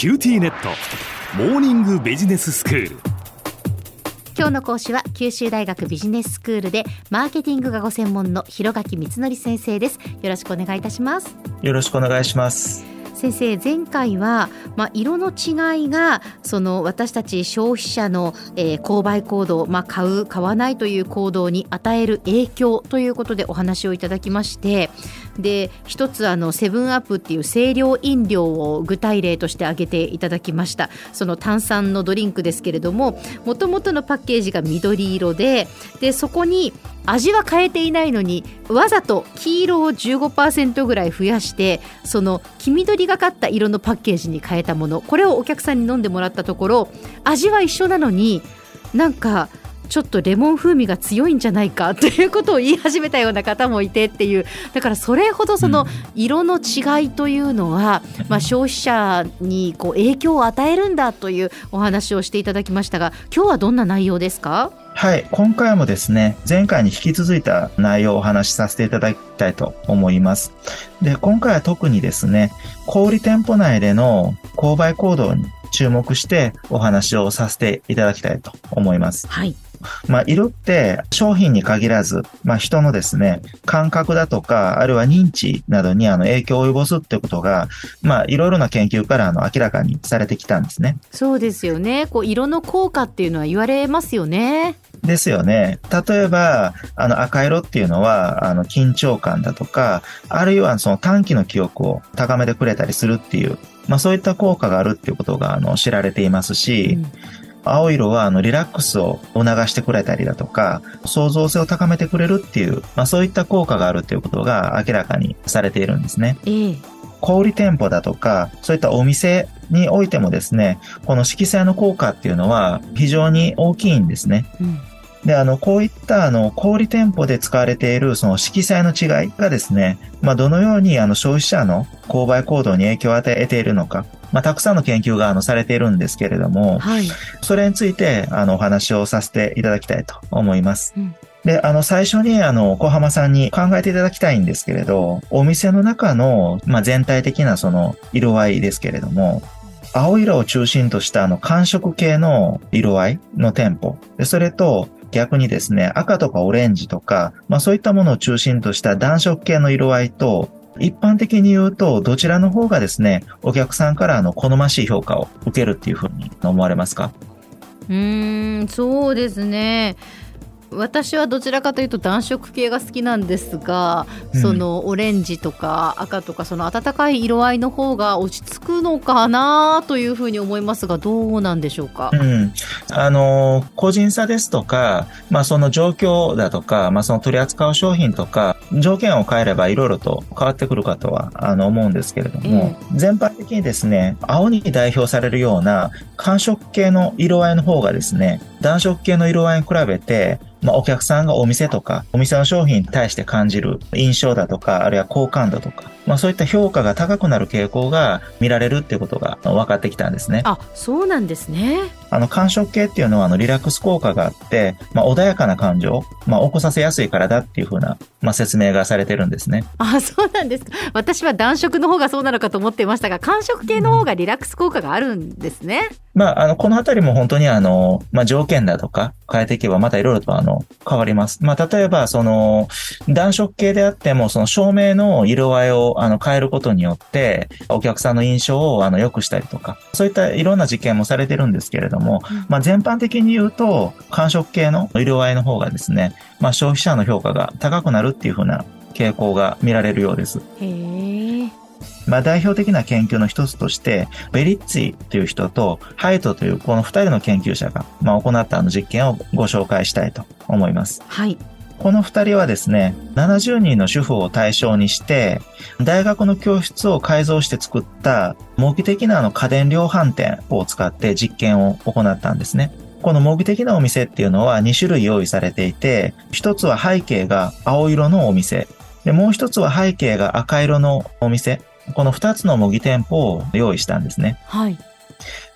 QTnet。モーニングビジネススクール。今日の講師は九州大学ビジネススクールでマーケティングがご専門の広垣光則先生です。よろしくお願いいたします。よろしくお願いします。先生前回は、まあ、色の違いがその私たち消費者の、えー、購買行動、まあ、買う買わないという行動に与える影響ということでお話をいただきましてで一つあのセブンアップっていう清涼飲料を具体例として挙げていただきました。その炭酸のドリンクですけれどももともとのパッケージが緑色ででそこに味は変えていないのにわざと黄色を15%ぐらい増やしてその黄緑がかった色のパッケージに変えたもの。これをお客さんに飲んでもらったところ味は一緒なのになんかちょっとレモン風味が強いんじゃないかということを言い始めたような方もいてっていうだからそれほどその色の違いというのは、まあ、消費者にこう影響を与えるんだというお話をしていただきましたが今日はどんな内容ですか？はい。今回もですね、前回に引き続いた内容をお話しさせていただきたいと思います。で、今回は特にですね、小売店舗内での購買行動に注目してお話をさせていただきたいと思います。はい。まあ、色って商品に限らず、まあ、人のですね、感覚だとか、あるいは認知などにあの影響を及ぼすってことが、まあ、いろいろな研究からあの明らかにされてきたんですね。そうですよね。こう、色の効果っていうのは言われますよね。ですよね。例えば、あの赤色っていうのは、あの緊張感だとか、あるいはその短期の記憶を高めてくれたりするっていう、まあそういった効果があるっていうことがあの知られていますし、うん青色はあのリラックスを促してくれたりだとか、創造性を高めてくれるっていう、まあそういった効果があるっていうことが明らかにされているんですね。ええ小売店舗だとか、そういったお店においてもですね、この色彩の効果っていうのは非常に大きいんですね。うんで、あの、こういったあの、小売店舗で使われているその色彩の違いがですね、まあ、どのようにあの、消費者の購買行動に影響を与えているのか、まあ、たくさんの研究があの、されているんですけれども、はい、それについて、あの、お話をさせていただきたいと思います。うんで、あの、最初に、あの、小浜さんに考えていただきたいんですけれど、お店の中の、まあ、全体的なその、色合いですけれども、青色を中心としたあの、寒色系の色合いの店舗。で、それと、逆にですね、赤とかオレンジとか、まあそういったものを中心とした暖色系の色合いと、一般的に言うと、どちらの方がですね、お客さんからの好ましい評価を受けるっていうふうに思われますか？うーん、そうですね。私はどちらかというと暖色系が好きなんですが、うん、そのオレンジとか赤とかその暖かい色合いの方が落ち着くのかなというふうに思いますがどうなんでしょうか、うん、あの個人差ですとか、まあ、その状況だとか、まあ、その取り扱う商品とか条件を変えればいろいろと変わってくるかとはあの思うんですけれども、えー、全般的にですね青に代表されるような寒色系の色合いの方がですね暖色系の色合いに比べてまあ、お客さんがお店とか、お店の商品に対して感じる印象だとか、あるいは好感度とか、まあ、そういった評価が高くなる傾向が見られるっていうことが分かってきたんですね。あ、そうなんですね。あの、感触系っていうのは、あの、リラックス効果があって、まあ、穏やかな感情、まあ、起こさせやすいからだっていうふうな、まあ、説明がされてるんですね。あ、そうなんですか。私は暖色の方がそうなのかと思っていましたが、感触系の方がリラックス効果があるんですね。うんまあ、あの、このあたりも本当にあの、まあ、条件だとか変えていけばまたいろいろとあの、変わります。まあ、例えば、その、暖色系であっても、その照明の色合いをあの、変えることによって、お客さんの印象をあの、良くしたりとか、そういったいろんな実験もされてるんですけれども、まあ、全般的に言うと、寒色系の色合いの方がですね、まあ、消費者の評価が高くなるっていうふうな傾向が見られるようです。へー。まあ、代表的な研究の一つとして、ベリッツィという人とハイトというこの二人の研究者が、まあ、行ったあの実験をご紹介したいと思います。はい。この二人はですね、70人の主婦を対象にして、大学の教室を改造して作った模擬的なあの家電量販店を使って実験を行ったんですね。この模擬的なお店っていうのは2種類用意されていて、一つは背景が青色のお店、でもう一つは背景が赤色のお店。この2つの模擬店舗を用意したんですね。はい。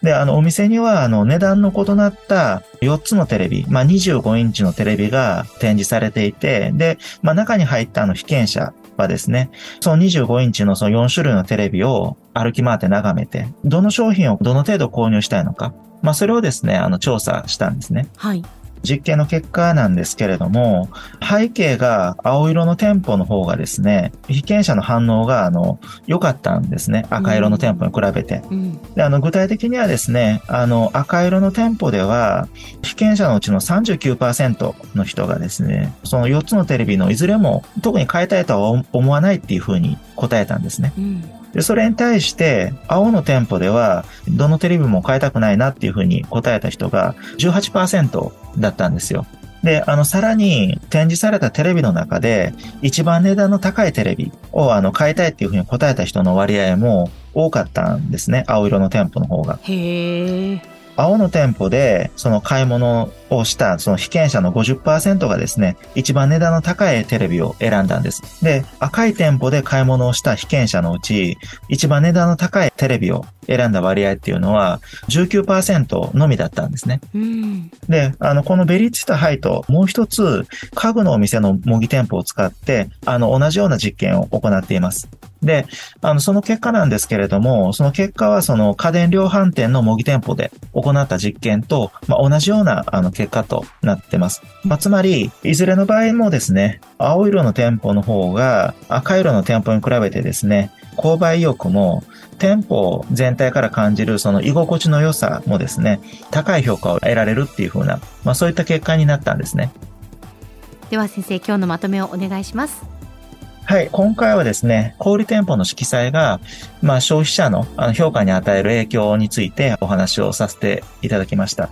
で、あの、お店には、あの、値段の異なった4つのテレビ、まあ、25インチのテレビが展示されていて、で、まあ、中に入ったあの、被験者はですね、その25インチのその4種類のテレビを歩き回って眺めて、どの商品をどの程度購入したいのか、まあ、それをですね、あの、調査したんですね。はい。実験の結果なんですけれども、背景が青色の店舗の方がですね、被験者の反応が、あの、良かったんですね。赤色の店舗に比べて。うん。で、あの、具体的にはですね、あの、赤色の店舗では、被験者のうちの39%の人がですね、その4つのテレビのいずれも特に変えたいとは思わないっていうふうに答えたんですね。うん。で、それに対して、青の店舗では、どのテレビも変えたくないなっていうふうに答えた人が18%だったんですよ。で、あの、さらに展示されたテレビの中で、一番値段の高いテレビをあの変えたいっていうふうに答えた人の割合も多かったんですね。青色の店舗の方が。へー。青の店舗で、その買い物をした、その被験者の50%がですね、一番値段の高いテレビを選んだんです。で、赤い店舗で買い物をした被験者のうち、一番値段の高いテレビを選んだ割合っていうのは、19%のみだったんですね。うん。で、あの、このベリッチとハイと、もう一つ、家具のお店の模擬店舗を使って、あの、同じような実験を行っています。で、あの、その結果なんですけれども、その結果はその家電量販店の模擬店舗で行った実験と、まあ、同じようなあの結果となってます。まあ、つまり、いずれの場合もですね、青色の店舗の方が赤色の店舗に比べてですね、購買意欲も店舗全体から感じるその居心地の良さもですね、高い評価を得られるっていう風な、まあそういった結果になったんですね。では先生、今日のまとめをお願いします。はい。今回はですね、小売店舗の色彩が、まあ消費者の評価に与える影響についてお話をさせていただきました。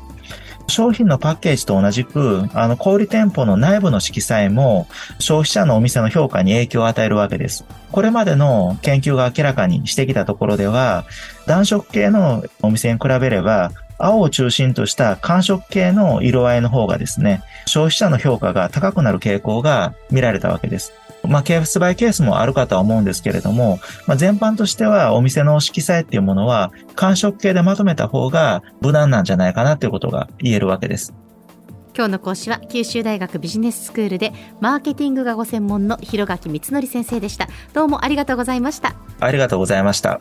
商品のパッケージと同じく、あの、小売店舗の内部の色彩も消費者のお店の評価に影響を与えるわけです。これまでの研究が明らかにしてきたところでは、暖色系のお店に比べれば、青を中心とした寒色系の色合いの方がですね、消費者の評価が高くなる傾向が見られたわけです。まあ、ケースバイケースもあるかとは思うんですけれども、まあ、全般としてはお店の色彩っていうものは寒色系でまとめた方が無難なんじゃないかなということが言えるわけです。今日の講師は九州大学ビジネススクールでマーケティングがご専門の広垣光則先生でした。どうもありがとうございました。ありがとうございました。